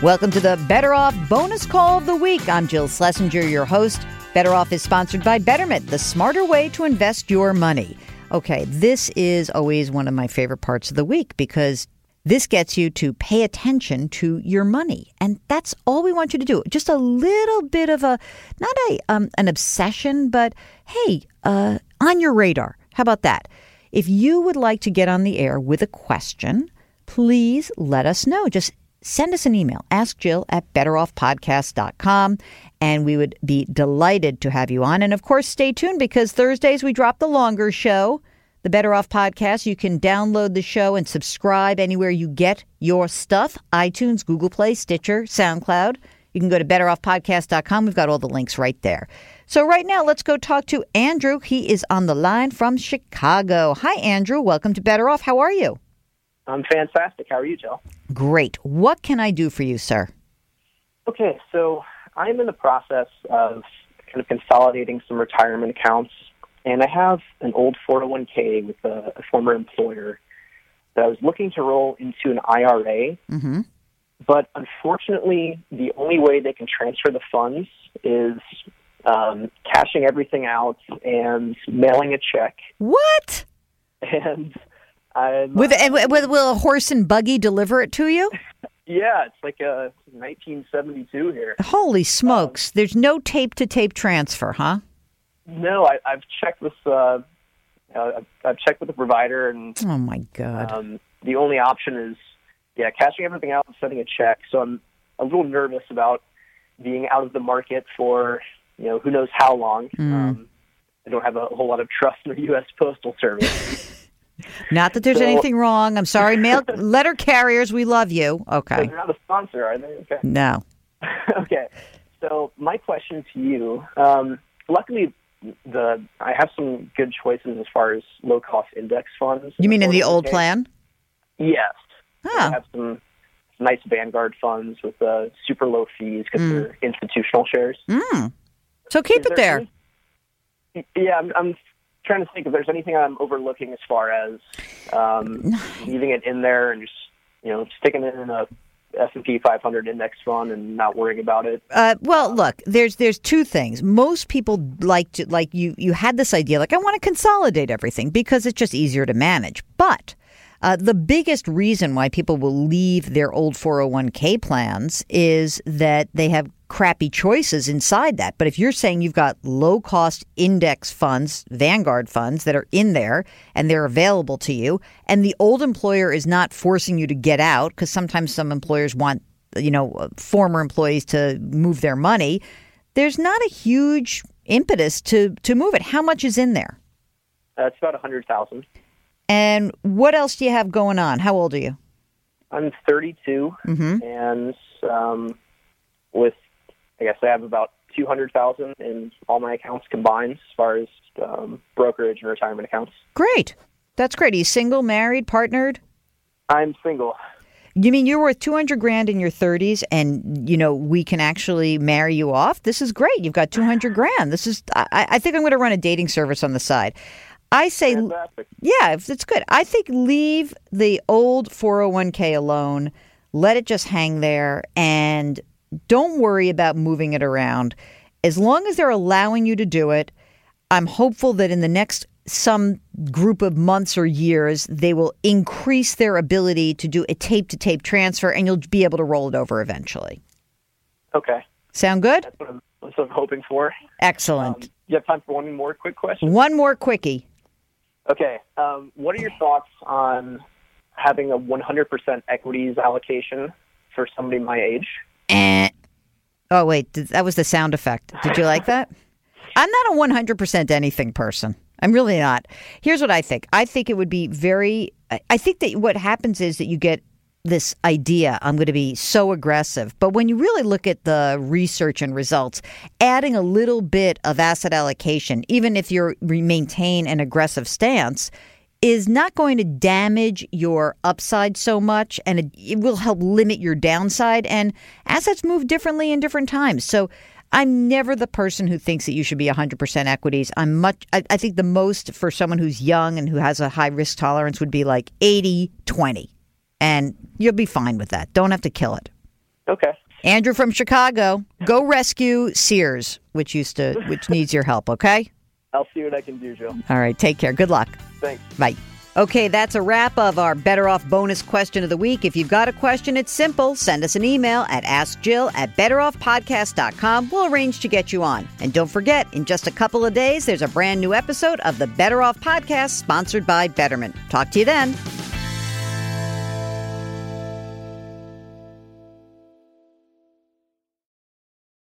Welcome to the Better Off bonus call of the week. I'm Jill Schlesinger, your host. Better Off is sponsored by Betterment, the smarter way to invest your money. Okay, this is always one of my favorite parts of the week because this gets you to pay attention to your money. And that's all we want you to do. Just a little bit of a, not a um, an obsession, but hey, uh, on your radar. How about that? If you would like to get on the air with a question, please let us know. Just send us an email. Ask Jill at betteroffpodcast.com. And we would be delighted to have you on. And of course, stay tuned because Thursdays we drop the longer show, the Better Off Podcast. You can download the show and subscribe anywhere you get your stuff iTunes, Google Play, Stitcher, SoundCloud. You can go to betteroffpodcast.com. We've got all the links right there. So, right now, let's go talk to Andrew. He is on the line from Chicago. Hi, Andrew. Welcome to Better Off. How are you? I'm fantastic. How are you, Jill? Great. What can I do for you, sir? Okay, so I'm in the process of kind of consolidating some retirement accounts, and I have an old 401k with a, a former employer that I was looking to roll into an IRA. Mm-hmm. But unfortunately, the only way they can transfer the funds is um, cashing everything out and mailing a check. What? And I'm, With, and with will a horse and buggy deliver it to you? yeah, it's like a 1972 here. Holy smokes! There's no tape to tape transfer, huh? No, I, I've checked with uh, uh, I've- I've checked with the provider, and Oh my god! um, the only option is yeah, cashing everything out and sending a check. So I'm a little nervous about being out of the market for you know who knows how long. Um, I don't have a whole lot of trust in the U.S. Postal Service. Not that there's so- anything wrong. I'm sorry, mail letter carriers. We love you. Okay. they're not a sponsor, are they? Okay. No. okay. So my question to you, um, luckily, the I have some good choices as far as low cost index funds. You mean in the old 401k. plan? Yes. I have some nice Vanguard funds with uh, super low fees because Mm. they're institutional shares. Mm. So keep Is it there. any- yeah, I'm, I'm trying to think if there's anything I'm overlooking as far as um, leaving it in there and just you know sticking it in a S&P 500 index fund and not worrying about it. Uh, well, look, there's there's two things. Most people like to like you you had this idea like I want to consolidate everything because it's just easier to manage. But uh, the biggest reason why people will leave their old 401k plans is that they have crappy choices inside that. But if you're saying you've got low cost index funds, Vanguard funds that are in there and they're available to you, and the old employer is not forcing you to get out because sometimes some employers want you know, former employees to move their money, there's not a huge impetus to to move it. How much is in there? Uh, it's about a hundred thousand. And what else do you have going on? How old are you? I'm 32, Mhm. and um, with guess I have about 200,000 in all my accounts combined, as far as um, brokerage and retirement accounts. Great. That's great. Are you single, married, partnered? I'm single. You mean you're worth 200 grand in your 30s and, you know, we can actually marry you off? This is great. You've got 200 grand. This is, I, I think I'm going to run a dating service on the side. I say, Fantastic. yeah, it's good. I think leave the old 401k alone, let it just hang there, and don't worry about moving it around. As long as they're allowing you to do it, I'm hopeful that in the next some group of months or years, they will increase their ability to do a tape to tape transfer and you'll be able to roll it over eventually. Okay, Sound good? that's what I'm, that's what I'm hoping for. Excellent. Um, you have time for one more quick question? One more quickie. Okay. Um, what are your thoughts on having a 100% equities allocation for somebody my age? Eh. Oh, wait. th- That was the sound effect. Did you like that? I'm not a 100% anything person. I'm really not. Here's what I think I think it would be very, I- I think that what happens is that you get this idea I'm going to be so aggressive. But when you really look at the research and results, adding a little bit of asset allocation, even if you maintain an aggressive stance, is not going to damage your upside so much and it, it will help limit your downside. And assets move differently in different times. So I'm never the person who thinks that you should be 100% equities. I'm much, I, I think the most for someone who's young and who has a high risk tolerance would be like 80 20. And you'll be fine with that. Don't have to kill it. Okay. Andrew from Chicago, go rescue Sears, which used to, which needs your help. Okay. I'll see what I can do, Jill. All right. Take care. Good luck. Thanks. Bye. Okay, that's a wrap of our Better Off bonus question of the week. If you've got a question, it's simple. Send us an email at AskJill at BetterOffPodcast.com. We'll arrange to get you on. And don't forget, in just a couple of days, there's a brand new episode of the Better Off Podcast sponsored by Betterment. Talk to you then.